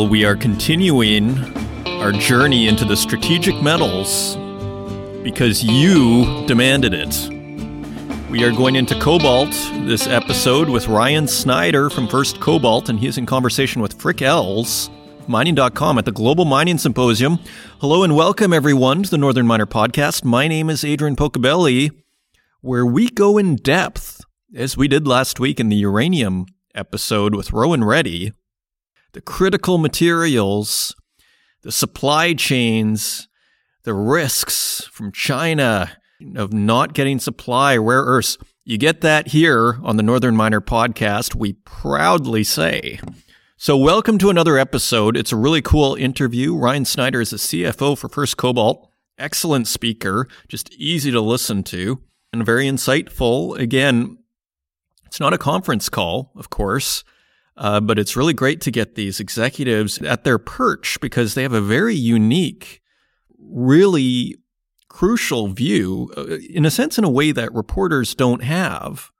Well, we are continuing our journey into the strategic metals because you demanded it. We are going into Cobalt this episode with Ryan Snyder from First Cobalt, and he is in conversation with Frik Els, mining.com at the Global Mining Symposium. Hello and welcome, everyone, to the Northern Miner Podcast. My name is Adrian Pocobelli, where we go in depth, as we did last week in the uranium episode with Rowan Reddy, the critical materials, the supply chains, the risks from China of not getting supply, rare earths. You get that here on the Northern Miner podcast, we proudly say. So, welcome to another episode. It's a really cool interview. Ryan Snyder is the CFO for First Cobalt. Excellent speaker, just easy to listen to, and very insightful. Again, it's not a conference call, of course. Uh, but it's really great to get these executives at their perch because they have a very unique, really crucial view, uh, in a sense, in a way that reporters don't have,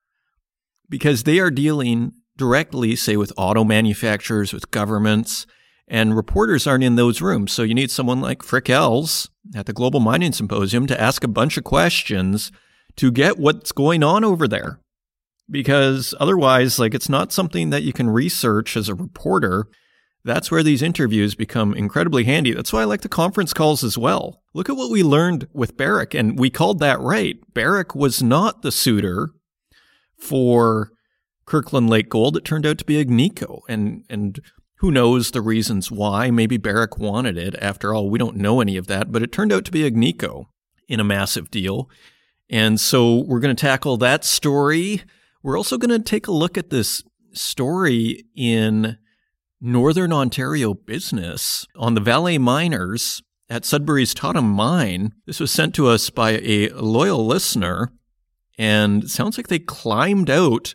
because they are dealing directly, say, with auto manufacturers, with governments, and reporters aren't in those rooms. So you need someone like Frik Els at the Global Mining Symposium to ask a bunch of questions to get what's going on over there because otherwise, like, it's not something that you can research as a reporter. That's where these interviews become incredibly handy. That's why I like the conference calls as well. Look at what we learned with Barrick, and we called that right. Barrick was not the suitor for Kirkland Lake Gold. It turned out to be Agnico, and and who knows the reasons why? Maybe Barrick wanted it. After all, we don't know any of that, but it turned out to be Agnico in a massive deal. And so we're going to tackle that story. We're also going to take a look at this story in Northern Ontario business on the Vale miners at Sudbury's Totten Mine. This was sent to us by a loyal listener, and sounds like they climbed out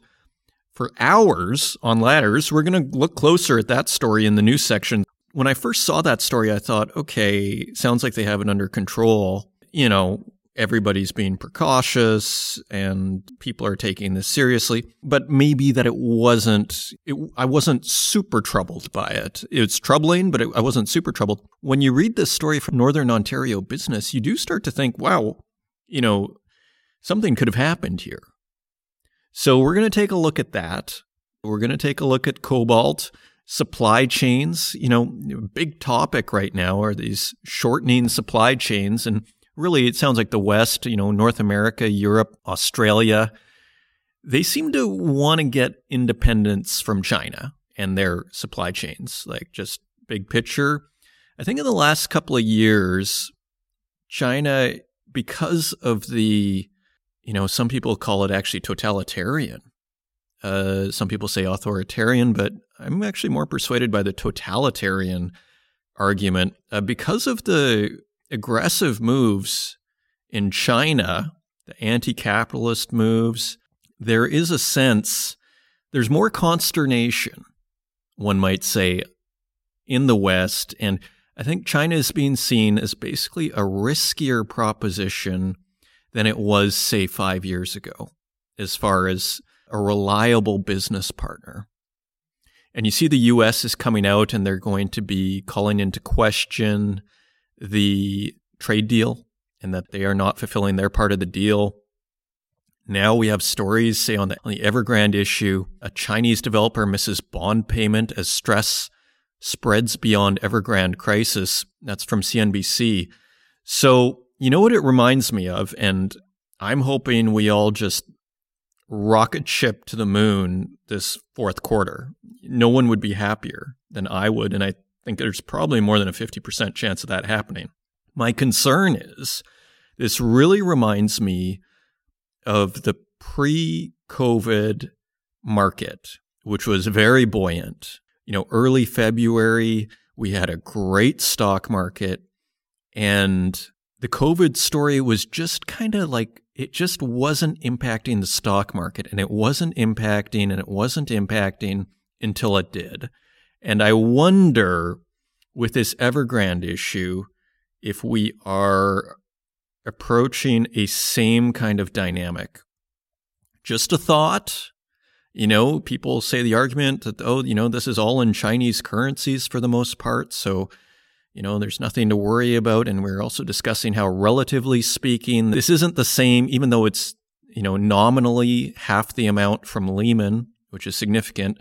for hours on ladders. We're going to look closer at that story in the news section. When I first saw that story, I thought, okay, sounds like they have it under control. You know, everybody's being precautious and people are taking this seriously but maybe that it wasn't it, i wasn't super troubled by it. It's troubling but it, i wasn't super troubled. When you read this story from northern ontario business you do start to think wow you know something could have happened here. So we're going to take a look at that. We're going to take a look at cobalt supply chains. You know big topic right now are these shortening supply chains and really, it sounds like the West, you know, North America, Europe, Australia, they seem to want to get independence from China and their supply chains. Like, just big picture. I think in the last couple of years, China, because of the, you know, some people call it actually totalitarian. Uh, some people say authoritarian, but I'm actually more persuaded by the totalitarian argument uh, because of the aggressive moves in China, the anti capitalist moves, there is a sense, there's more consternation, one might say, in the West. And I think China is being seen as basically a riskier proposition than it was, say, five years ago, as far as a reliable business partner. And you see the US is coming out and they're going to be calling into question the trade deal and that they are not fulfilling their part of the deal. Now we have stories, say, on the, on the Evergrande issue, a Chinese developer misses bond payment as stress spreads beyond Evergrande crisis. That's from CNBC. So, you know what it reminds me of? And I'm hoping we all just rocket ship to the moon this fourth quarter. No one would be happier than I would. And I think there's probably more than a 50% chance of that happening. My concern is this really reminds me of the pre COVID market, which was very buoyant. You know, early February, we had a great stock market, and the COVID story was just kind of like it just wasn't impacting the stock market, and it wasn't impacting, and it wasn't impacting until it did. And I wonder with this Evergrande issue if we are approaching a same kind of dynamic. Just a thought. You know, people say the argument that, oh, you know, this is all in Chinese currencies for the most part. So, you know, there's nothing to worry about. And we're also discussing how, relatively speaking, this isn't the same, even though it's, you know, nominally half the amount from Lehman, which is significant.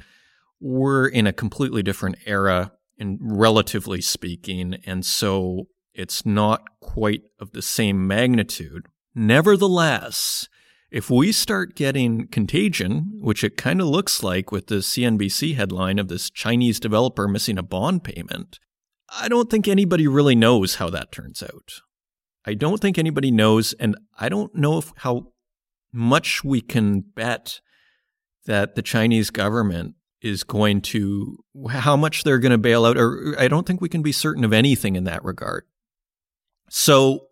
We're in a completely different era, and relatively speaking. And so it's not quite of the same magnitude. Nevertheless, if we start getting contagion, which it kind of looks like with the CNBC headline of this Chinese developer missing a bond payment, I don't think anybody really knows how that turns out. I don't think anybody knows, and I don't know if, how much we can bet that the Chinese government is going to, how much they're going to bail out, or I don't think we can be certain of anything in that regard. So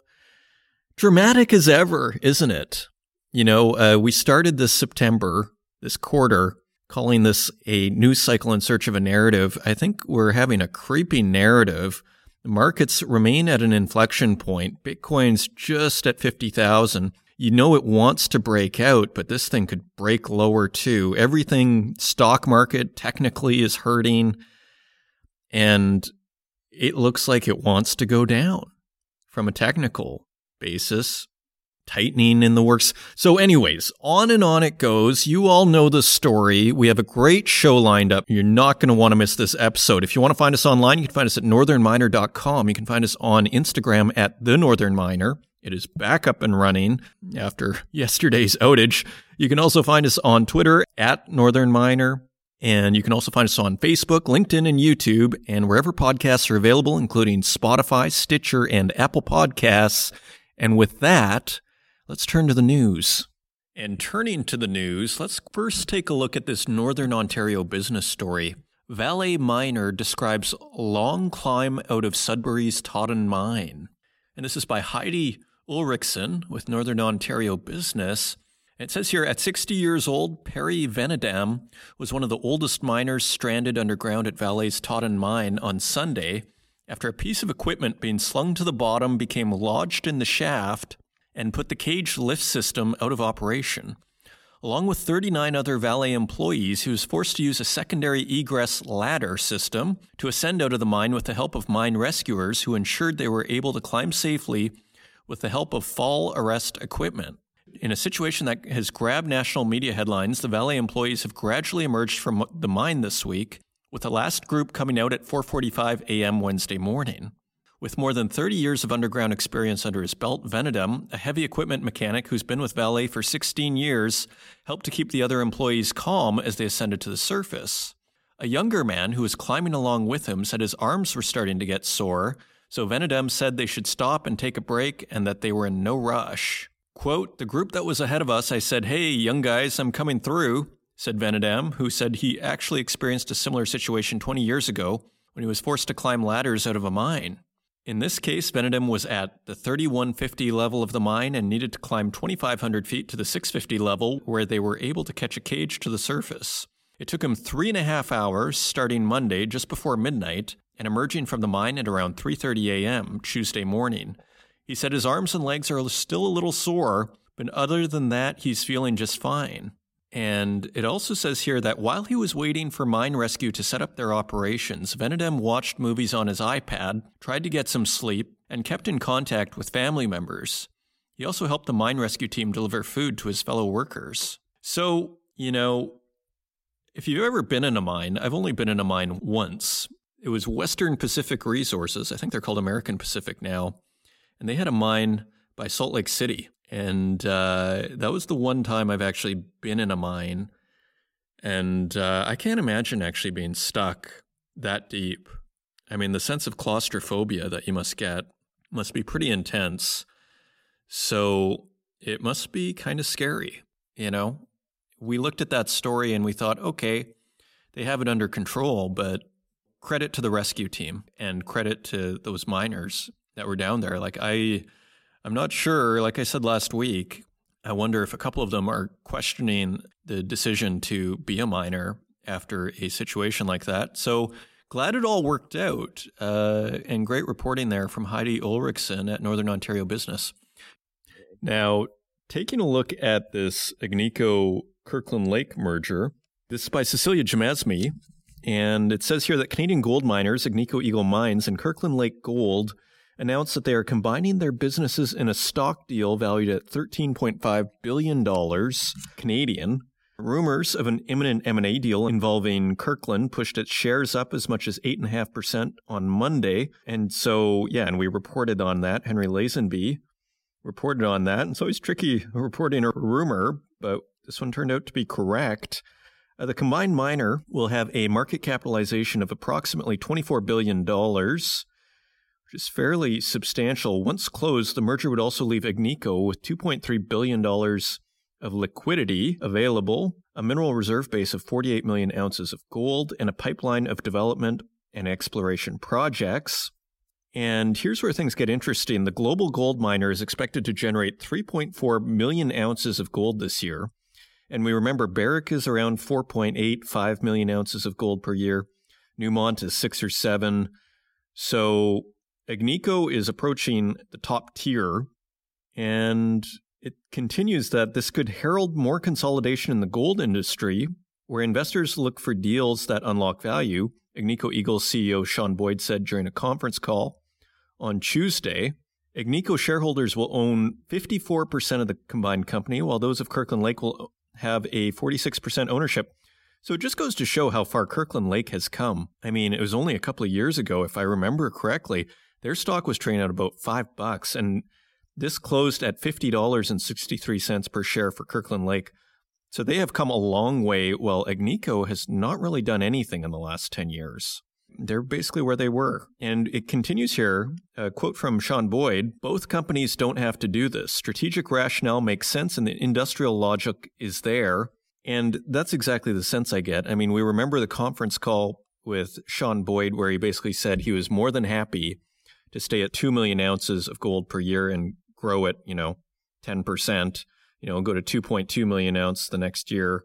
dramatic as ever, isn't it? You know, uh, we started this September, this quarter, calling this a news cycle in search of a narrative. I think we're having a creepy narrative. The markets remain at an inflection point. Bitcoin's just at 50,000. You know it wants to break out, but this thing could break lower too. Everything stock market technically is hurting and it looks like it wants to go down from a technical basis tightening in the works. So, anyways, on and on it goes. You all know the story. We have a great show lined up. You're not going to want to miss this episode. If you want to find us online, you can find us at northernminer.com. You can find us on Instagram at the Northern Miner. It is back up and running after yesterday's outage. You can also find us on Twitter at Northern Miner. And you can also find us on Facebook, LinkedIn, and YouTube, and wherever podcasts are available, including Spotify, Stitcher, and Apple Podcasts. And with that, Let's turn to the news. And turning to the news, let's first take a look at this Northern Ontario business story. Vale Miner describes long climb out of Sudbury's Totten mine. And this is by Heidi Ulrichsen with Northern Ontario Business. It says here at 60 years old, Perry Venedam was one of the oldest miners stranded underground at Vale's Totten mine on Sunday after a piece of equipment being slung to the bottom became lodged in the shaft and put the cage lift system out of operation. Along with 39 other Vale employees, he was forced to use a secondary egress ladder system to ascend out of the mine with the help of mine rescuers who ensured they were able to climb safely with the help of fall arrest equipment. In a situation that has grabbed national media headlines, the Vale employees have gradually emerged from the mine this week, with the last group coming out at 4:45 a.m. Wednesday morning. With more than 30 years of underground experience under his belt, Venedam, a heavy equipment mechanic who's been with Vale for 16 years, helped to keep the other employees calm as they ascended to the surface. A younger man who was climbing along with him said his arms were starting to get sore, so Venedam said they should stop and take a break and that they were in no rush. Quote, the group that was ahead of us, I said, Hey, young guys, I'm coming through, said Venedam, who said he actually experienced a similar situation 20 years ago when he was forced to climb ladders out of a mine. In this case, Venedam was at the 3150 level of the mine and needed to climb 2,500 feet to the 650 level, where they were able to catch a cage to the surface. It took him three and a half hours, starting Monday just before midnight, and emerging from the mine at around 3:30 a.m. Tuesday morning. He said his arms and legs are still a little sore, but other than that, he's feeling just fine. And it also says here that while he was waiting for Mine Rescue to set up their operations, Venedam watched movies on his iPad, tried to get some sleep, and kept in contact with family members. He also helped the Mine Rescue team deliver food to his fellow workers. So, you know, if you've ever been in a mine, I've only been in a mine once. It was Western Pacific Resources. I think they're called American Pacific now. And they had a mine by Salt Lake City. And uh, that was the one time I've actually been in a mine. And uh, I can't imagine actually being stuck that deep. I mean, the sense of claustrophobia that you must get must be pretty intense. So it must be kind of scary, you know? We looked at that story and we thought, okay, they have it under control, but credit to the rescue team and credit to those miners that were down there. Like, I I'm not sure. Like I said last week, I wonder if a couple of them are questioning the decision to be a miner after a situation like that. So glad it all worked out. Uh, and great reporting there from Heidi Ulrichsen at Northern Ontario Business. Now, taking a look at this Agnico Kirkland Lake merger, This is by Cecilia Jamasmie, and it says here that Canadian gold miners Agnico Eagle Mines and Kirkland Lake Gold announced that they are combining their businesses in a stock deal valued at $13.5 billion Canadian. Rumors of an imminent M&A deal involving Kirkland pushed its shares up as much as 8.5% on Monday. And so, yeah, and we reported on that. Henry Lazenby reported on that. And it's always tricky reporting a rumor, but this one turned out to be correct. Uh, the combined miner will have a market capitalization of approximately $24 billion, which is fairly substantial. Once closed, the merger would also leave Agnico with $2.3 billion of liquidity available, a mineral reserve base of 48 million ounces of gold, and a pipeline of development and exploration projects. And here's where things get interesting. The global gold miner is expected to generate 3.4 million ounces of gold this year. And we remember Barrick is around 4.85 million ounces of gold per year. Newmont is six or seven. So Agnico is approaching the top tier. And it continues that this could herald more consolidation in the gold industry, where investors look for deals that unlock value. Agnico Eagles CEO Sean Boyd said during a conference call on Tuesday. Agnico shareholders will own 54% of the combined company, while those of Kirkland Lake will have a 46% ownership. So it just goes to show how far Kirkland Lake has come. I mean, it was only a couple of years ago, if I remember correctly, their stock was trading at about five bucks, and this closed at $50.63 per share for Kirkland Lake. So they have come a long way, while Agnico has not really done anything in the last 10 years. They're basically where they were. And it continues here, a quote from Sean Boyd Both companies don't have to do this. Strategic rationale makes sense and the industrial logic is there. And that's exactly the sense I get. I mean, we remember the conference call with Sean Boyd where he basically said he was more than happy to stay at 2 million ounces of gold per year and grow it, you know, 10%, you know, go to 2.2 million ounce the next year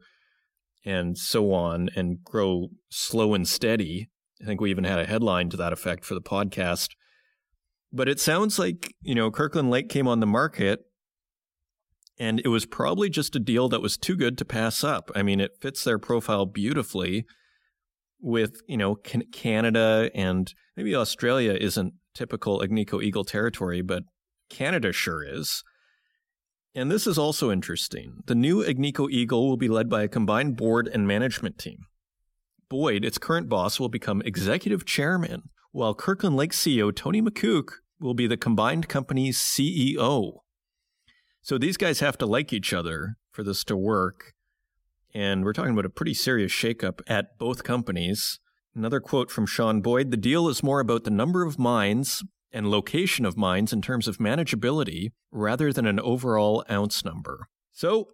and so on and grow slow and steady. I think we even had a headline to that effect for the podcast. But it sounds like, you know, Kirkland Lake came on the market and it was probably just a deal that was too good to pass up. I mean, it fits their profile beautifully with, you know, Canada and maybe Australia isn't typical Agnico Eagle territory, but Canada sure is. And this is also interesting. The new Agnico Eagle will be led by a combined board and management team. Boyd, its current boss, will become executive chairman, while Kirkland Lake CEO Tony Makuch will be the combined company's CEO. So these guys have to like each other for this to work. And we're talking about a pretty serious shakeup at both companies. Another quote from Sean Boyd The deal is more about the number of mines and location of mines in terms of manageability rather than an overall ounce number. So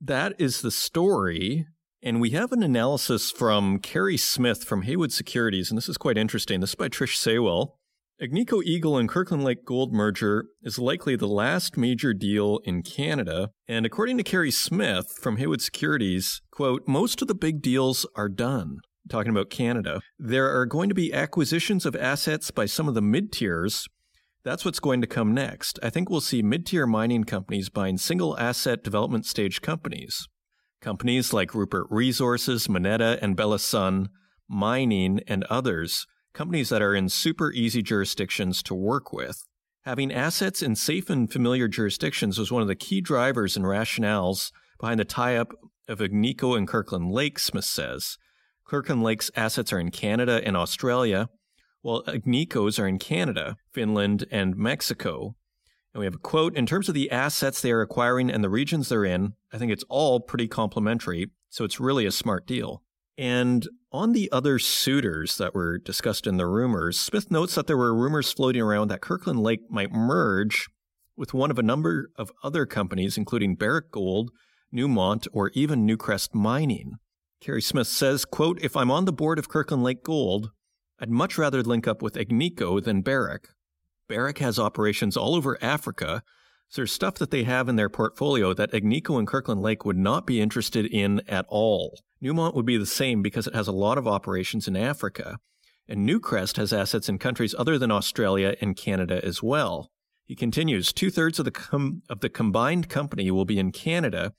that is the story. And we have an analysis from Kerry Smith from Haywood Securities, and this is quite interesting. This is by Trish Saywell. Agnico Eagle and Kirkland Lake Gold merger is likely the last major deal in Canada. And according to Kerry Smith from Haywood Securities, quote, most of the big deals are done talking about Canada, there are going to be acquisitions of assets by some of the mid tiers. That's what's going to come next. I think we'll see mid tier mining companies buying single asset development stage companies. Companies like Rupert Resources, Moneta, and Belo Sun, Mining, and others, companies that are in super easy jurisdictions to work with. Having assets in safe and familiar jurisdictions was one of the key drivers and rationales behind the tie up of Agnico and Kirkland Lake, Smith says. Kirkland Lake's assets are in Canada and Australia, while Agnico's are in Canada, Finland, and Mexico. And we have a quote In terms of the assets they are acquiring and the regions they're in, I think it's all pretty complementary, so it's really a smart deal. And on the other suitors that were discussed in the rumors, Smith notes that there were rumors floating around that Kirkland Lake might merge with one of a number of other companies, including Barrick Gold, Newmont, or even Newcrest Mining. Kerry Smith says, quote, If I'm on the board of Kirkland Lake Gold, I'd much rather link up with Agnico than Barrick. Barrick has operations all over Africa, so there's stuff that they have in their portfolio that Agnico and Kirkland Lake would not be interested in at all. Newmont would be the same because it has a lot of operations in Africa, and Newcrest has assets in countries other than Australia and Canada as well. He continues, two thirds of the com- of the combined company will be in Canada,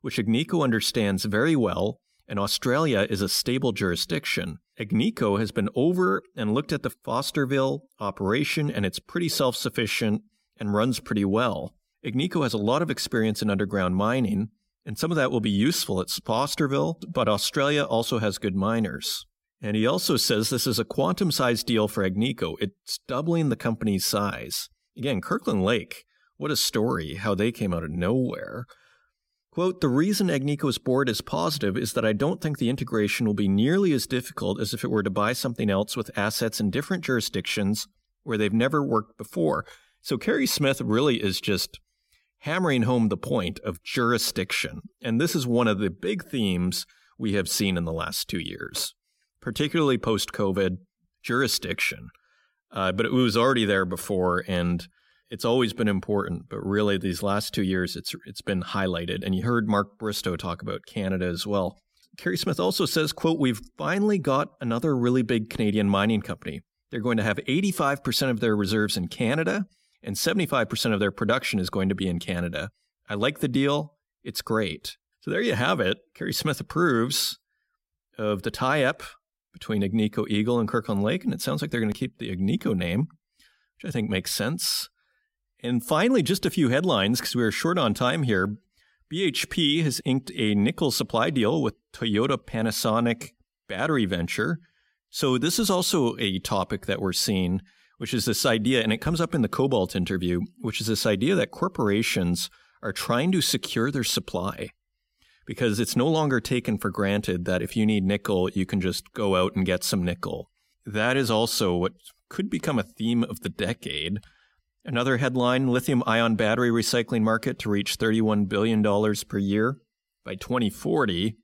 which Agnico understands very well and Australia is a stable jurisdiction. Agnico has been over and looked at the Fosterville operation, and it's pretty self sufficient and runs pretty well. Agnico has a lot of experience in underground mining, and some of that will be useful at Fosterville, but Australia also has good miners. And he also says this is a quantum sized deal for Agnico. It's doubling the company's size. Again, Kirkland Lake, what a story, how they came out of nowhere. Quote, the reason Agnico's board is positive is that I don't think the integration will be nearly as difficult as if it were to buy something else with assets in different jurisdictions where they've never worked before. So Kerry Smith really is just hammering home the point of jurisdiction. And this is one of the big themes we have seen in the last two years, particularly post COVID jurisdiction. Uh, but it was already there before. And it's always been important, but really these last two years, it's it's been highlighted. And you heard Mark Bristow talk about Canada as well. Kerry Smith also says, "quote We've finally got another really big Canadian mining company. They're going to have 85% of their reserves in Canada, and 75% of their production is going to be in Canada. I like the deal. It's great." So there you have it. Kerry Smith approves of the tie-up between Agnico Eagle and Kirkland Lake, and it sounds like they're going to keep the Agnico name, which I think makes sense. And finally, just a few headlines because we are short on time here. BHP has inked a nickel supply deal with Toyota Panasonic Battery Venture. So this is also a topic that we're seeing, which is this idea, and it comes up in the Cobalt interview, which is this idea that corporations are trying to secure their supply because it's no longer taken for granted that if you need nickel, you can just go out and get some nickel. That is also what could become a theme of the decade Another headline lithium ion battery recycling market to reach $31 billion per year by 2040.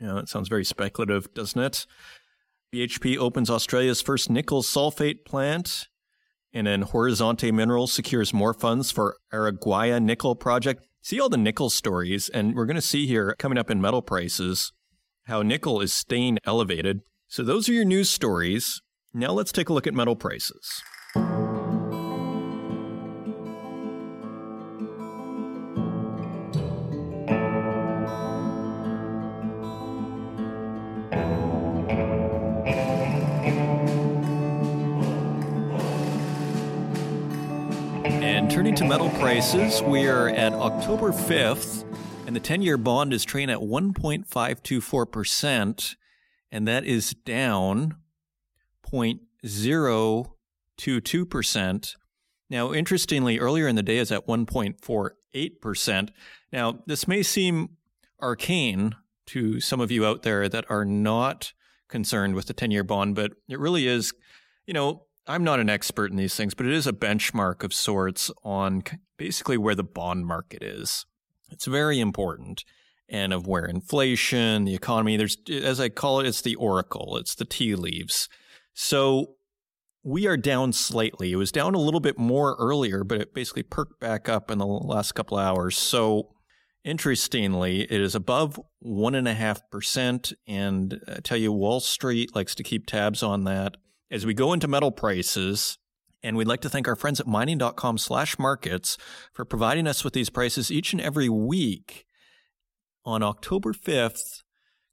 Yeah, that sounds very speculative, doesn't it? BHP opens Australia's first nickel sulfate plant. And then Horizonte Minerals secures more funds for Araguaia nickel project. See all the nickel stories, and we're going to see here coming up in metal prices how nickel is staying elevated. So those are your news stories. Now let's take a look at metal prices. Prices, we are at October 5th, and the 10 year bond is trading at 1.524%, and that is down 0.022%. Now, interestingly, earlier in the day is at 1.48%. Now, this may seem arcane to some of you out there that are not concerned with the 10 year bond, but it really is, you know, I'm not an expert in these things, but it is a benchmark of sorts on basically where the bond market is. It's very important and of where inflation, the economy, there's, as I call it, it's the oracle, it's the tea leaves. So we are down slightly. It was down a little bit more earlier, but it basically perked back up in the last couple hours. So interestingly, it is above one and I uh, tell you, Wall Street likes to keep tabs on that as we go into metal prices, and we'd like to thank our friends at mining.com slash markets for providing us with these prices each and every week. On October 5th,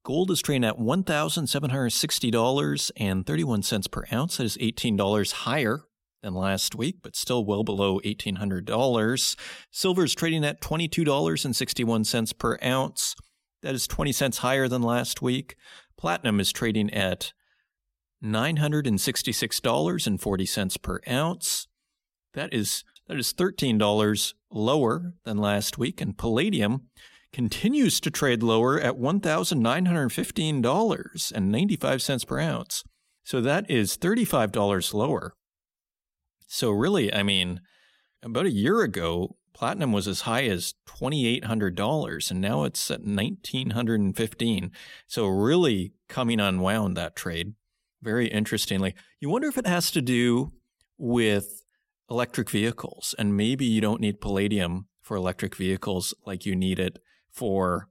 gold is trading at $1,760.31 per ounce. That is $18 higher than last week, but still well below $1,800. Silver is trading at $22.61 per ounce. That is 20 cents higher than last week. Platinum is trading at $966.40 per ounce. That is that is $13 lower than last week and palladium continues to trade lower at $1,915.95 per ounce. So that is $35 lower. So really, I mean, about a year ago, platinum was as high as $2,800 and now it's at 1915. So really coming unwound that trade very interestingly. You wonder if it has to do with electric vehicles, and maybe you don't need palladium for electric vehicles like you need it for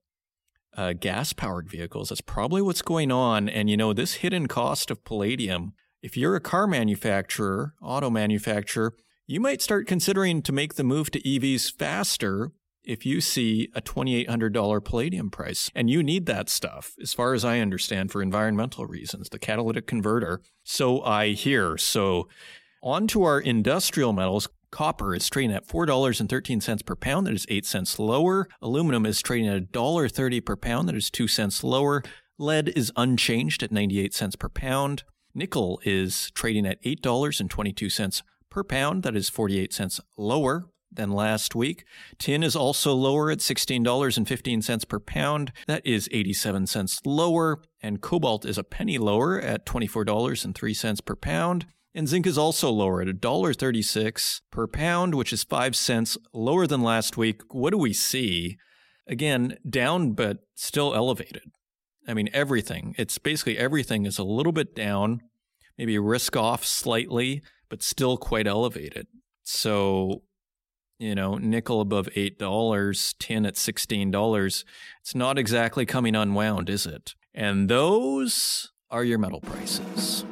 uh, gas powered vehicles. That's probably what's going on. And you know, this hidden cost of palladium, if you're a car manufacturer, auto manufacturer, you might start considering to make the move to EVs faster if you see a $2,800 palladium price and you need that stuff, as far as I understand, for environmental reasons, the catalytic converter. So I hear. So on to our industrial metals. Copper is trading at $4.13 per pound. That is 8 cents lower. Aluminum is trading at $1.30 per pound. That is 2 cents lower. Lead is unchanged at 98 cents per pound. Nickel is trading at $8.22 per pound. That is 48 cents lower than last week. Tin is also lower at $16.15 per pound. That is 87 cents lower. And cobalt is a penny lower at $24.03 per pound. And zinc is also lower at $1.36 per pound, which is 5 cents lower than last week. What do we see? Again, down, but still elevated. I mean, everything. It's basically everything is a little bit down, maybe risk off slightly, but still quite elevated. So you know, nickel above $8, tin at $16. It's not exactly coming unwound, is it? And those are your metal prices.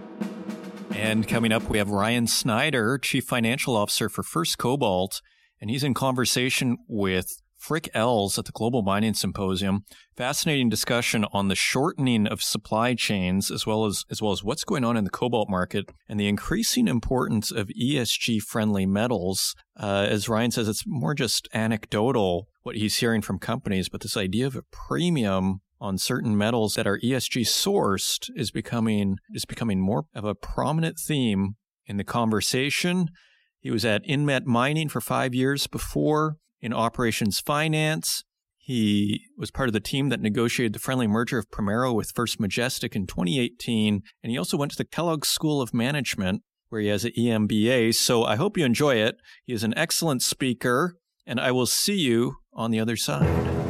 And coming up, we have Ryan Snyder, Chief Financial Officer for First Cobalt, and he's in conversation with Frik Els at the Global Mining Symposium. Fascinating discussion on the shortening of supply chains as well as as well as what's going on in the cobalt market and the increasing importance of ESG friendly metals. Uh, as Ryan says, it's more just anecdotal what he's hearing from companies, but this idea of a premium on certain metals that are ESG sourced is becoming is becoming more of a prominent theme in the conversation. He was at Inmet Mining for five years before in operations finance. He was part of the team that negotiated the friendly merger of Primero with First Majestic in 2018. And he also went to the Kellogg School of Management, where he has an EMBA. So I hope you enjoy it. He is an excellent speaker, and I will see you on the other side.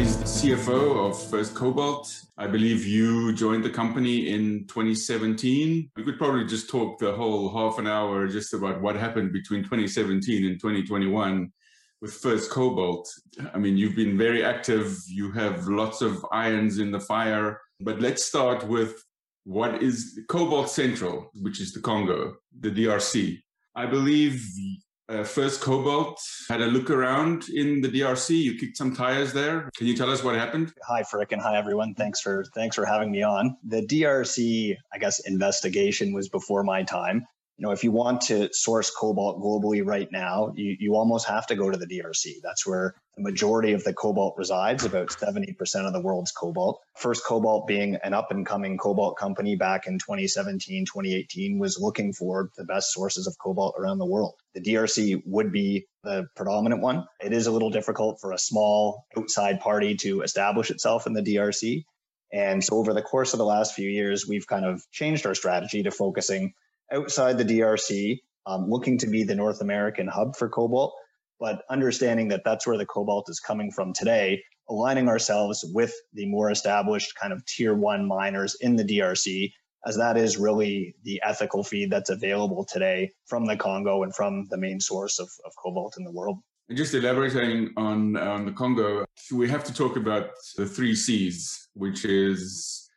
He's the CFO of First Cobalt. I believe you joined the company in 2017. We could probably just talk the whole half an hour just about what happened between 2017 and 2021 with First Cobalt. I mean, you've been very active. You have lots of irons in the fire. But let's start with what is Cobalt Central, which is the Congo, the DRC. I believe uh, first Cobalt had a look around in the DRC. You kicked some tires there. Can you tell us what happened? Hi, Frik, and hi everyone. Thanks for thanks for having me on. The DRC, I guess, investigation was before my time you know, if you want to source cobalt globally right now, you, you almost have to go to the DRC. That's where the majority of the cobalt resides, about 70% of the world's cobalt. First Cobalt being an up and coming cobalt company back in 2017, 2018 was looking for the best sources of cobalt around the world. The DRC would be the predominant one. It is a little difficult for a small outside party to establish itself in the DRC. And so over the course of the last few years, we've kind of changed our strategy to focusing outside the DRC, um, looking to be the North American hub for cobalt, but understanding that that's where the cobalt is coming from today, aligning ourselves with the more established kind of tier one miners in the DRC, as that is really the ethical feed that's available today from the Congo and from the main source of, of cobalt in the world. And just elaborating on, on the Congo, we have to talk about the three C's, which is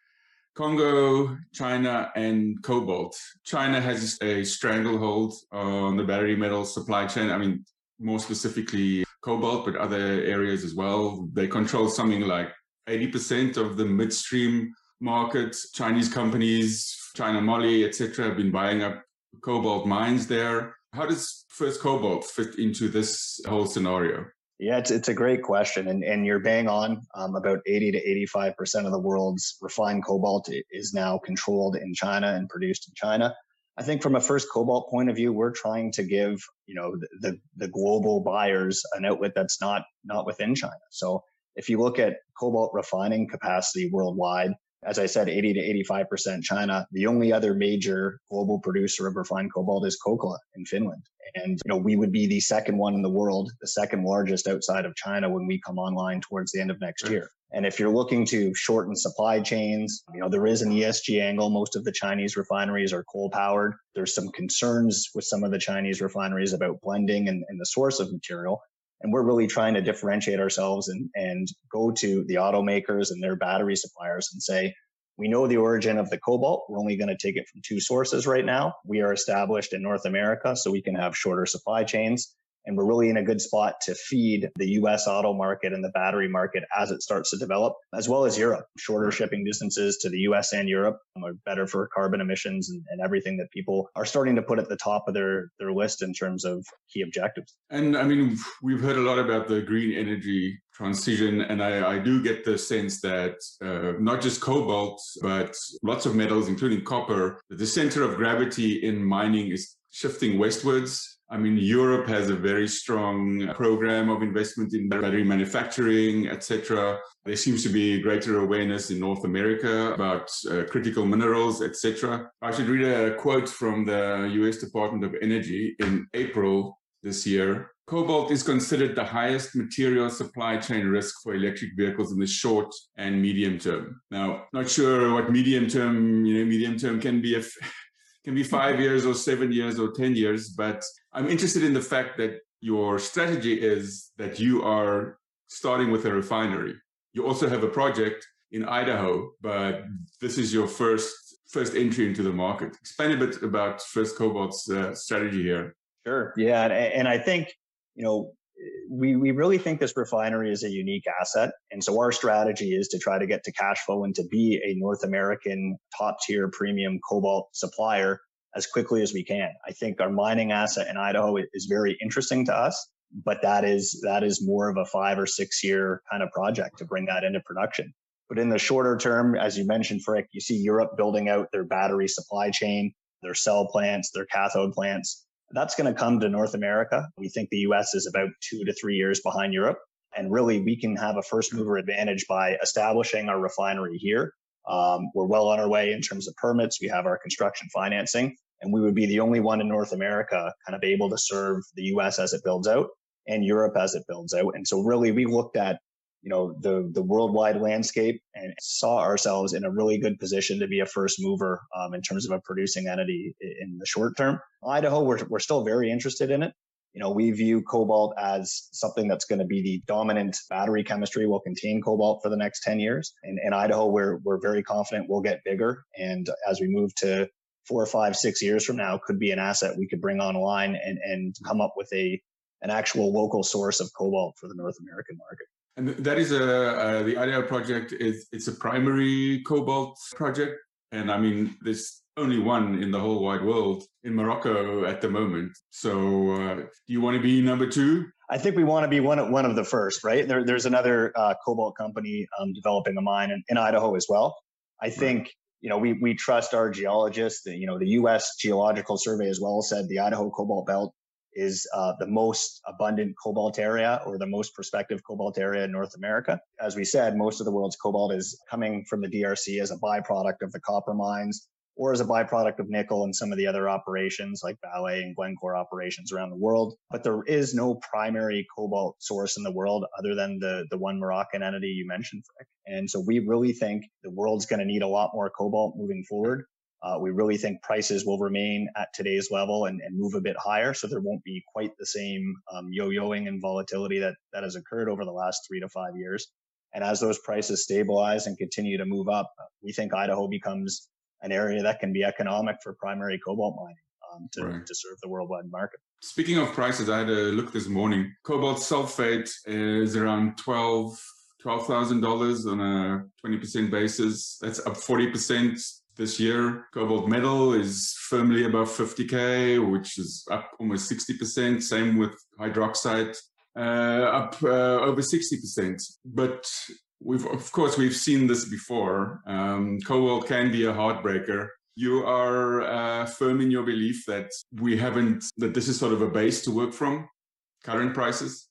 Congo, China, and cobalt. China has a stranglehold on the battery metal supply chain. I mean, more specifically cobalt, but other areas as well. They control something like 80% of the midstream market. Chinese companies, China Moly, etc., have been buying up cobalt mines there. How does First Cobalt fit into this whole scenario? Yeah, it's, it's a great question. And, and you're bang on. Um, about 80 to 85% of the world's refined cobalt is now controlled in China and produced in China. I think from a first cobalt point of view, we're trying to give, you know, the, the, the global buyers an outlet that's not, not within China. So if you look at cobalt refining capacity worldwide, as I said, 80 to 85% China. The only other major global producer of refined cobalt is Kokkola in Finland. And, you know, we would be the second one in the world, the second largest outside of China when we come online towards the end of next year. And if you're looking to shorten supply chains, you know, there is an ESG angle. Most of the Chinese refineries are coal powered. There's some concerns with some of the Chinese refineries about blending and, and the source of material. And we're really trying to differentiate ourselves and, and go to the automakers and their battery suppliers and say, we know the origin of the cobalt. We're only going to take it from two sources right now. We are established in North America, so we can have shorter supply chains. And we're really in a good spot to feed the US auto market and the battery market as it starts to develop, as well as Europe. Shorter shipping distances to the US and Europe are better for carbon emissions and, and everything that people are starting to put at the top of their, their list in terms of key objectives. And I mean, we've heard a lot about the green energy transition. And I, I do get the sense that uh, not just cobalt, but lots of metals, including copper, the center of gravity in mining is shifting westwards I mean, Europe has a very strong program of investment in battery manufacturing, etc. There seems to be greater awareness in North America about uh, critical minerals, etc. I should read a quote from the US Department of Energy in April this year. Cobalt is considered the highest material supply chain risk for electric vehicles in the short and medium term. Now, not sure what medium term, you know, medium term can be if can be five years or seven years or 10 years. But I'm interested in the fact that your strategy is that you are starting with a refinery. You also have a project in Idaho, but this is your first first entry into the market. Explain a bit about First Cobalt's uh, strategy here. Sure. Yeah, and, and I think you know we, we really think this refinery is a unique asset. And so our strategy is to try to get to cash flow and to be a North American top tier premium cobalt supplier as quickly as we can. I think our mining asset in Idaho is very interesting to us, but that is, that is more of a five or six year kind of project to bring that into production. But in the shorter term, as you mentioned, Frik, you see Europe building out their battery supply chain, their cell plants, their cathode plants. That's going to come to North America. We think the US is about two to three years behind Europe. And really, we can have a first mover advantage by establishing our refinery here. Um, we're well on our way in terms of permits. We have our construction financing, and we would be the only one in North America kind of able to serve the US as it builds out and Europe as it builds out. And so, really, we looked at you know the the worldwide landscape and saw ourselves in a really good position to be a first mover um, in terms of a producing entity in the short term. Idaho, we're we're still very interested in it. You know, we view cobalt as something that's going to be the dominant battery chemistry will contain cobalt for the next 10 years. And in Idaho, we're, we're very confident we'll get bigger. And as we move to four, five, six years from now, could be an asset we could bring online and, and come up with a, an actual local source of cobalt for the North American market. And that is a uh, the Idaho project is it's a primary cobalt project, and I mean there's only one in the whole wide world in Morocco at the moment. So uh, do you want to be number two? I think we want to be one of, one of the first, right? There, there's another uh, cobalt company um, developing a mine in, in Idaho as well. I think you know we we trust our geologists. The, you know the U.S. Geological Survey as well said the Idaho Cobalt Belt is uh, the most abundant cobalt area or the most prospective cobalt area in North America. As we said, most of the world's cobalt is coming from the DRC as a byproduct of the copper mines or as a byproduct of nickel and some of the other operations like Vale and Glencore operations around the world. But there is no primary cobalt source in the world other than the, the one Moroccan entity you mentioned, Frik. And so we really think the world's going to need a lot more cobalt moving forward. Uh, we really think prices will remain at today's level and, and, move a bit higher. So there won't be quite the same um, yo-yoing and volatility that, that has occurred over the last three to five years. And as those prices stabilize and continue to move up, we think Idaho becomes an area that can be economic for primary cobalt mining um, to, right. to serve the worldwide market. Speaking of prices, I had a look this morning. Cobalt sulfate is around 12 $12,000 on a 20% basis. That's up 40% this year. Cobalt metal is firmly above 50K, which is up almost 60%. Same with hydroxide, uh, up uh, over 60%. But we've, of course, we've seen this before. Um, cobalt can be a heartbreaker. You are uh, firm in your belief that we haven't, that this is sort of a base to work from, current prices?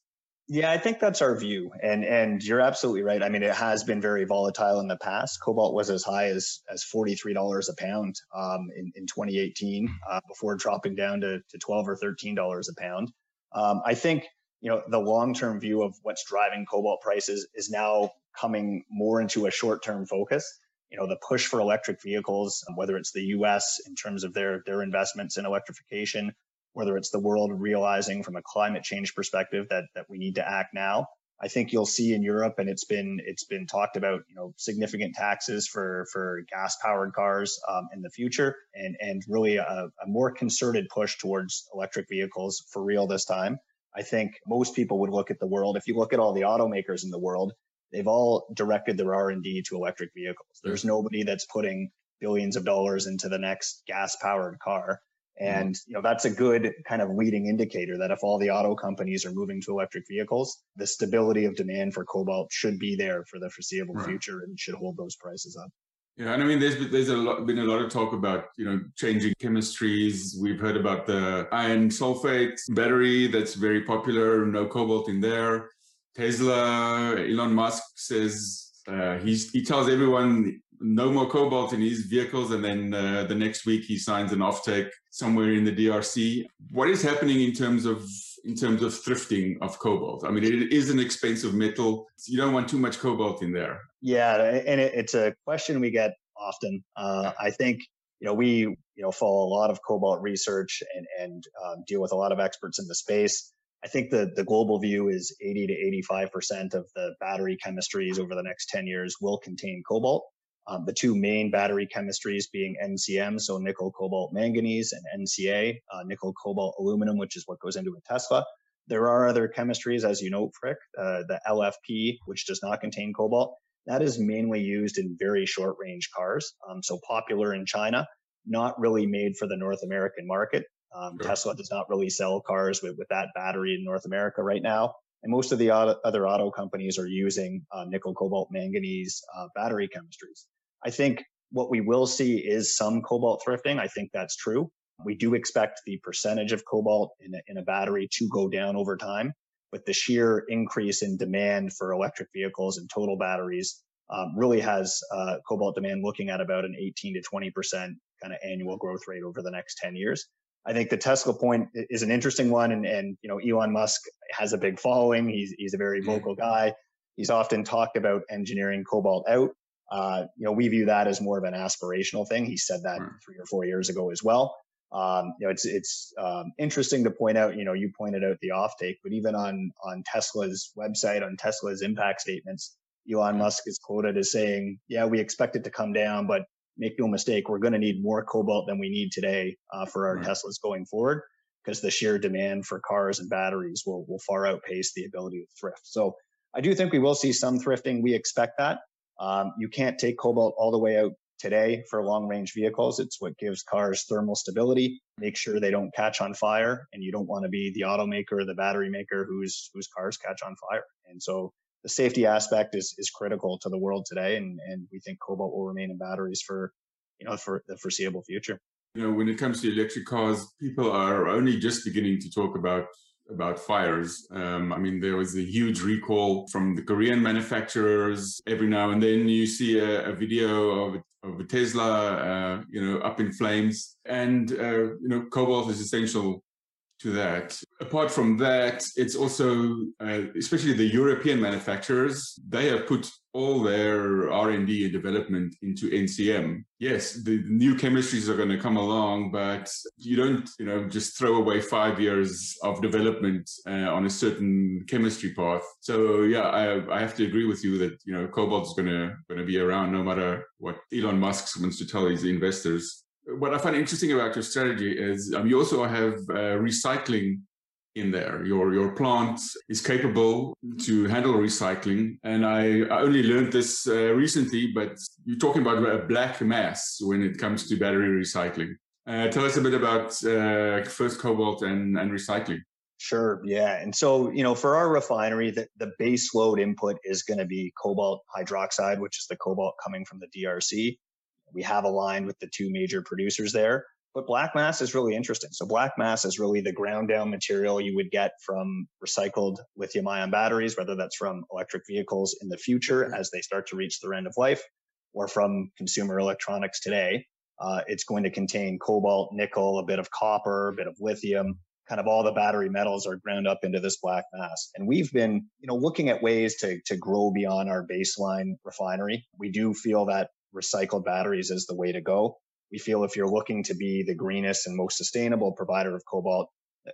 Yeah, I think that's our view. And and you're absolutely right. I mean, it has been very volatile in the past. Cobalt was as high as as $43 a pound um, in, in 2018 uh, before dropping down to, to 12 or $13 a pound. Um, I think, you know, the long-term view of what's driving cobalt prices is now coming more into a short-term focus. You know, the push for electric vehicles, whether it's the US in terms of their their investments in electrification, whether it's the world realizing from a climate change perspective that, that we need to act now. I think you'll see in Europe, and it's been it's been talked about, you know, significant taxes for for gas powered cars um, in the future, and and really a, a more concerted push towards electric vehicles for real this time. I think most people would look at the world. If you look at all the automakers in the world, they've all directed their R&D to electric vehicles. There's nobody that's putting billions of dollars into the next gas powered car. Mm-hmm. And you know that's a good kind of leading indicator that if all the auto companies are moving to electric vehicles, the stability of demand for cobalt should be there for the foreseeable right. future and should hold those prices up. Yeah, and I mean, there's there's a lot, been a lot of talk about you know changing chemistries. We've heard about the iron sulfate battery that's very popular, no cobalt in there. Tesla, Elon Musk says uh, he's, he tells everyone no more cobalt in his vehicles, and then uh, the next week he signs an offtake somewhere in the DRC. What is happening in terms of in terms of thrifting of cobalt? I mean, it is an expensive metal. You don't want too much cobalt in there. Yeah, and it, it's a question we get often. Uh, I think you know we you know follow a lot of cobalt research and and um, deal with a lot of experts in the space. I think the, the global view is 80 to 85% of the battery chemistries over the next 10 years will contain cobalt. Um, the two main battery chemistries being NCM, so nickel, cobalt, manganese, and NCA, uh, nickel, cobalt, aluminum, which is what goes into a Tesla. There are other chemistries, as you know, Frik, uh, the LFP, which does not contain cobalt. That is mainly used in very short range cars. Um, so popular in China, not really made for the North American market. Um, sure. Tesla does not really sell cars with, with that battery in North America right now. And most of the auto, other auto companies are using uh, nickel, cobalt, manganese uh, battery chemistries. I think what we will see is some cobalt thrifting. I think that's true. We do expect the percentage of cobalt in a, in a battery to go down over time, but the sheer increase in demand for electric vehicles and total batteries um, really has uh, cobalt demand looking at about an 18 to 20 percent kind of annual growth rate over the next 10 years. I think the Tesla point is an interesting one, and and you know Elon Musk has a big following. He's he's a very mm-hmm. vocal guy. He's often talked about engineering cobalt out. Uh, you know, we view that as more of an aspirational thing. He said that three or four years ago as well. Um, you know, it's it's um, interesting to point out. You know, you pointed out the offtake, but even on on Tesla's website, on Tesla's impact statements, Elon Musk is quoted as saying, "Yeah, we expect it to come down, but make no mistake, we're going to need more cobalt than we need today uh, for our right. Teslas going forward because the sheer demand for cars and batteries will, will far outpace the ability to thrift. So I do think we will see some thrifting. We expect that. Um, you can't take cobalt all the way out today for long range vehicles. It's what gives cars thermal stability, make sure they don't catch on fire. And you don't want to be the automaker or the battery maker whose, whose cars catch on fire. And so the safety aspect is is critical to the world today, and and we think cobalt will remain in batteries for you know for the foreseeable future. You know, when it comes to electric cars, people are only just beginning to talk about about fires. Um, I mean, there was a huge recall from the Korean manufacturers. Every now and then, you see a, a video of of a Tesla, uh, you know, up in flames, and uh, you know, cobalt is essential to that. Apart from that, it's also, uh, especially the European manufacturers, they have put all their R&D and development into NCM. Yes, the new chemistries are going to come along, but you don't, you know, just throw away five years of development uh, on a certain chemistry path. So yeah, I, I have to agree with you that, you know, cobalt is going to, going to be around no matter what Elon Musk wants to tell his investors what I find interesting about your strategy is um, you also have uh, recycling in there. Your your plant is capable to handle recycling, and I, I only learned this uh, recently. But you're talking about a black mass when it comes to battery recycling. Uh, tell us a bit about uh, first cobalt and, and recycling. Sure. Yeah. And so, you know, for our refinery, the, the base load input is going to be cobalt hydroxide, which is the cobalt coming from the DRC. We have aligned with the two major producers there. But black mass is really interesting. So black mass is really the ground down material you would get from recycled lithium ion batteries, whether that's from electric vehicles in the future as they start to reach their end of life or from consumer electronics today. Uh, it's going to contain cobalt, nickel, a bit of copper, a bit of lithium, kind of all the battery metals are ground up into this black mass. And we've been, you know, looking at ways to, to grow beyond our baseline refinery. We do feel that recycled batteries is the way to go. We feel if you're looking to be the greenest and most sustainable provider of cobalt,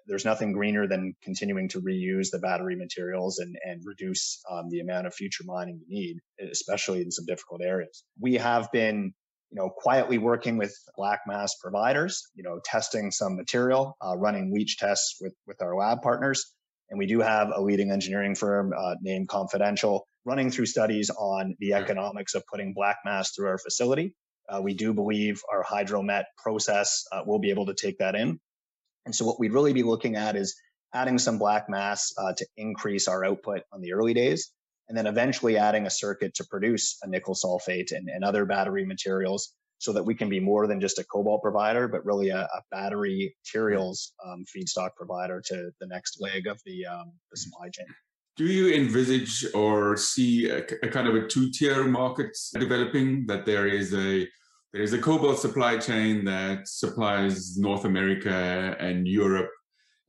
there's nothing greener than continuing to reuse the battery materials and, and reduce um, the amount of future mining you need, especially in some difficult areas. We have been you know, quietly working with black mass providers, you know, testing some material, uh, running leach tests with, with our lab partners. And we do have a leading engineering firm uh, named Confidential running through studies on the economics of putting black mass through our facility. Uh, we do believe our hydromet process uh, will be able to take that in. And so what we'd really be looking at is adding some black mass uh, to increase our output on the early days, and then eventually adding a circuit to produce a nickel sulfate and, and other battery materials so that we can be more than just a cobalt provider, but really a, a battery materials um, feedstock provider to the next leg of the, um, the supply chain. Do you envisage or see a, a kind of a two-tier market developing? That there is a there is a cobalt supply chain that supplies North America and Europe,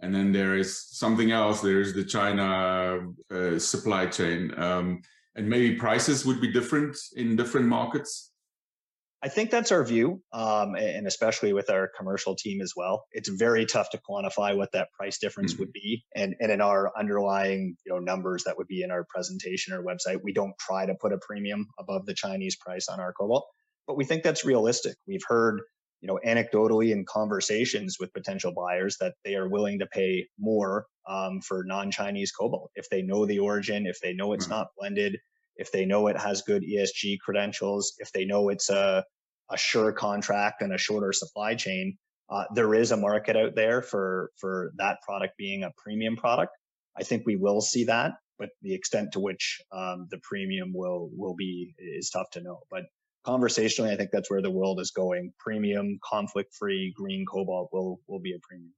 and then there is something else. There is the China uh, supply chain, um, and maybe prices would be different in different markets. I think that's our view, um, and especially with our commercial team as well. It's very tough to quantify what that price difference mm-hmm. would be, and and in our underlying you know numbers that would be in our presentation or website, we don't try to put a premium above the Chinese price on our cobalt, but we think that's realistic. We've heard you know anecdotally in conversations with potential buyers that they are willing to pay more um, for non-Chinese cobalt if they know the origin, if they know it's mm-hmm. not blended, if they know it has good ESG credentials, if they know it's a, a sure contract and a shorter supply chain, uh, there is a market out there for for that product being a premium product. I think we will see that, but the extent to which um, the premium will will be is tough to know. But conversationally, I think that's where the world is going. Premium, conflict free, green cobalt will will be a premium.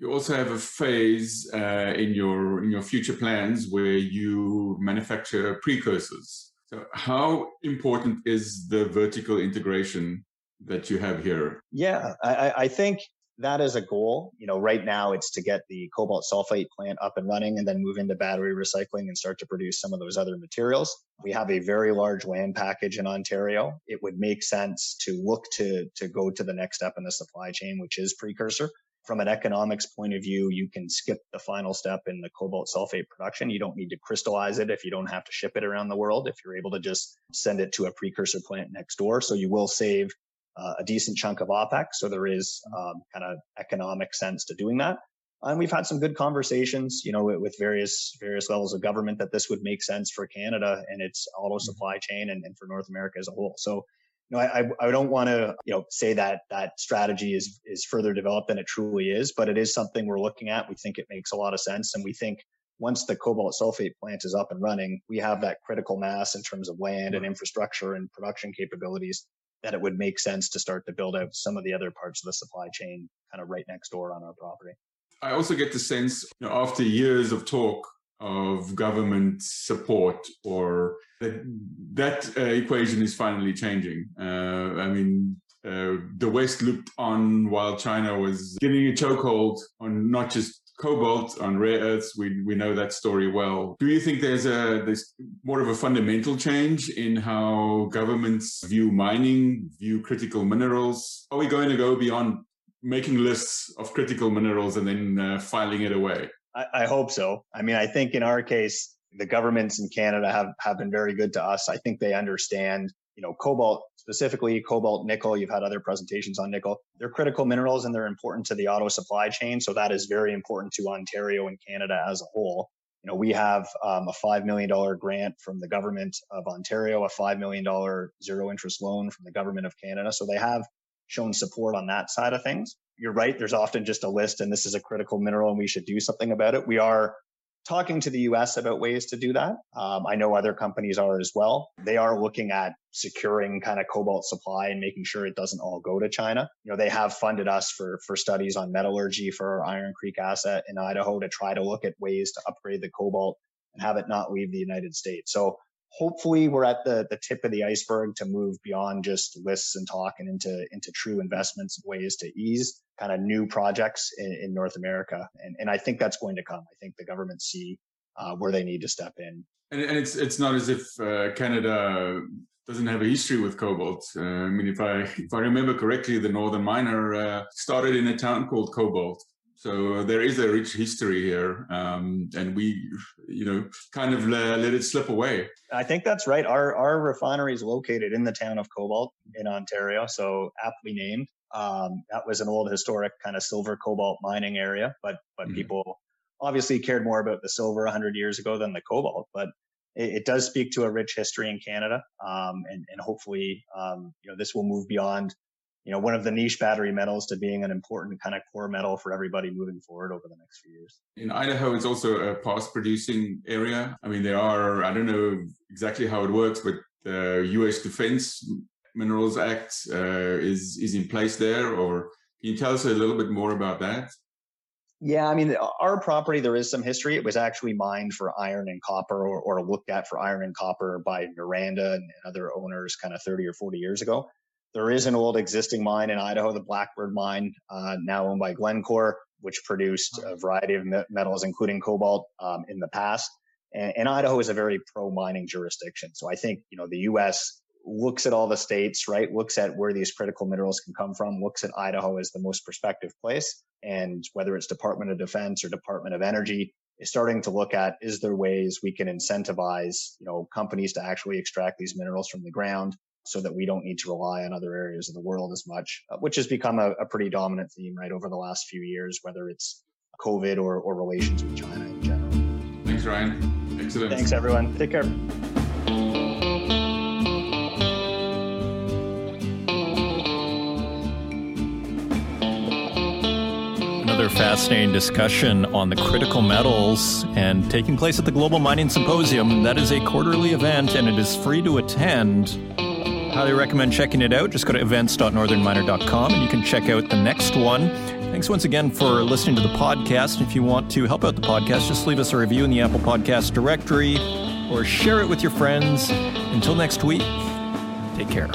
You also have a phase uh, in your in your future plans where you manufacture precursors. So, how important is the vertical integration that you have here? Yeah, I, I think that is a goal. You know, right now it's to get the cobalt sulfate plant up and running and then move into battery recycling and start to produce some of those other materials. We have a very large land package in Ontario. It would make sense to look to, to go to the next step in the supply chain, which is precursor from an economics point of view, you can skip the final step in the cobalt sulfate production. You don't need to crystallize it if you don't have to ship it around the world, if you're able to just send it to a precursor plant next door. So you will save uh, a decent chunk of OPEX. So there is um, kind of economic sense to doing that. And we've had some good conversations, you know, with various various levels of government that this would make sense for Canada and its auto mm-hmm. supply chain and, and for North America as a whole. So know, I, I don't want to, you know, say that that strategy is, is further developed than it truly is, but it is something we're looking at. We think it makes a lot of sense. And we think once the cobalt sulfate plant is up and running, we have that critical mass in terms of land and infrastructure and production capabilities that it would make sense to start to build out some of the other parts of the supply chain kind of right next door on our property. I also get the sense you know, after years of talk of government support or that, that uh, equation is finally changing. Uh, I mean, uh, the West looked on while China was getting a chokehold on not just cobalt, on rare earths. We, we know that story well. Do you think there's a there's more of a fundamental change in how governments view mining, view critical minerals? Are we going to go beyond making lists of critical minerals and then uh, filing it away? I, I hope so. I mean, I think in our case, the governments in Canada have, have been very good to us. I think they understand, you know, cobalt specifically, cobalt, nickel. You've had other presentations on nickel. They're critical minerals and they're important to the auto supply chain. So that is very important to Ontario and Canada as a whole. You know, we have um, a $5 million grant from the government of Ontario, a $5 million zero interest loan from the government of Canada. So they have shown support on that side of things you're right. There's often just a list and this is a critical mineral and we should do something about it. We are talking to the US about ways to do that. Um, I know other companies are as well. They are looking at securing kind of cobalt supply and making sure it doesn't all go to China. You know, they have funded us for, for studies on metallurgy for our Iron Creek asset in Idaho to try to look at ways to upgrade the cobalt and have it not leave the United States. So hopefully we're at the, the tip of the iceberg to move beyond just lists and talk and into, into true investments ways to ease kind of new projects in, in North America. And, and I think that's going to come. I think the government see uh, where they need to step in. And, and it's, it's not as if uh, Canada doesn't have a history with cobalt. Uh, I mean, if I, if I remember correctly, the Northern Miner uh, started in a town called Cobalt So there is a rich history here, um, and we, you know, kind of let, let it slip away. I think that's right. Our our refinery is located in the town of Cobalt in Ontario, so aptly named. Um, that was an old historic kind of silver cobalt mining area, but but mm-hmm. people obviously cared more about the silver 100 years ago than the cobalt. But it, it does speak to a rich history in Canada, um, and and hopefully, um, you know, this will move beyond you know, one of the niche battery metals to being an important kind of core metal for everybody moving forward over the next few years. In Idaho, it's also a past producing area. I mean, there are, I don't know exactly how it works, but the US Defense Minerals Act uh, is, is in place there. Or can you tell us a little bit more about that? Yeah, I mean, our property, there is some history. It was actually mined for iron and copper or, or looked at for iron and copper by Noranda and other owners kind of 30 or 40 years ago. There is an old existing mine in Idaho, the Blackbird mine, uh, now owned by Glencore, which produced a variety of metals, including cobalt, um, in the past. And, and, Idaho is a very pro mining jurisdiction. So I think, you know, the U.S. looks at all the states, right? Looks at where these critical minerals can come from, looks at Idaho as the most prospective place. And whether it's Department of Defense or Department of Energy, is starting to look at is there ways we can incentivize you know companies to actually extract these minerals from the ground so that we don't need to rely on other areas of the world as much, uh, which has become a, a pretty dominant theme, right, over the last few years, whether it's COVID or, or relations with China in general. Thanks, Ryan. Excellent. Thanks, everyone. Take care. Another fascinating discussion on the critical metals and taking place at the Global Mining Symposium. That is a quarterly event and it is free to attend. Highly recommend checking it out. Just go to events.northernminer.com and you can check out the next one. Thanks once again for listening to the podcast. If you want to help out the podcast, just leave us a review in the Apple Podcast directory or share it with your friends. Until next week, take care.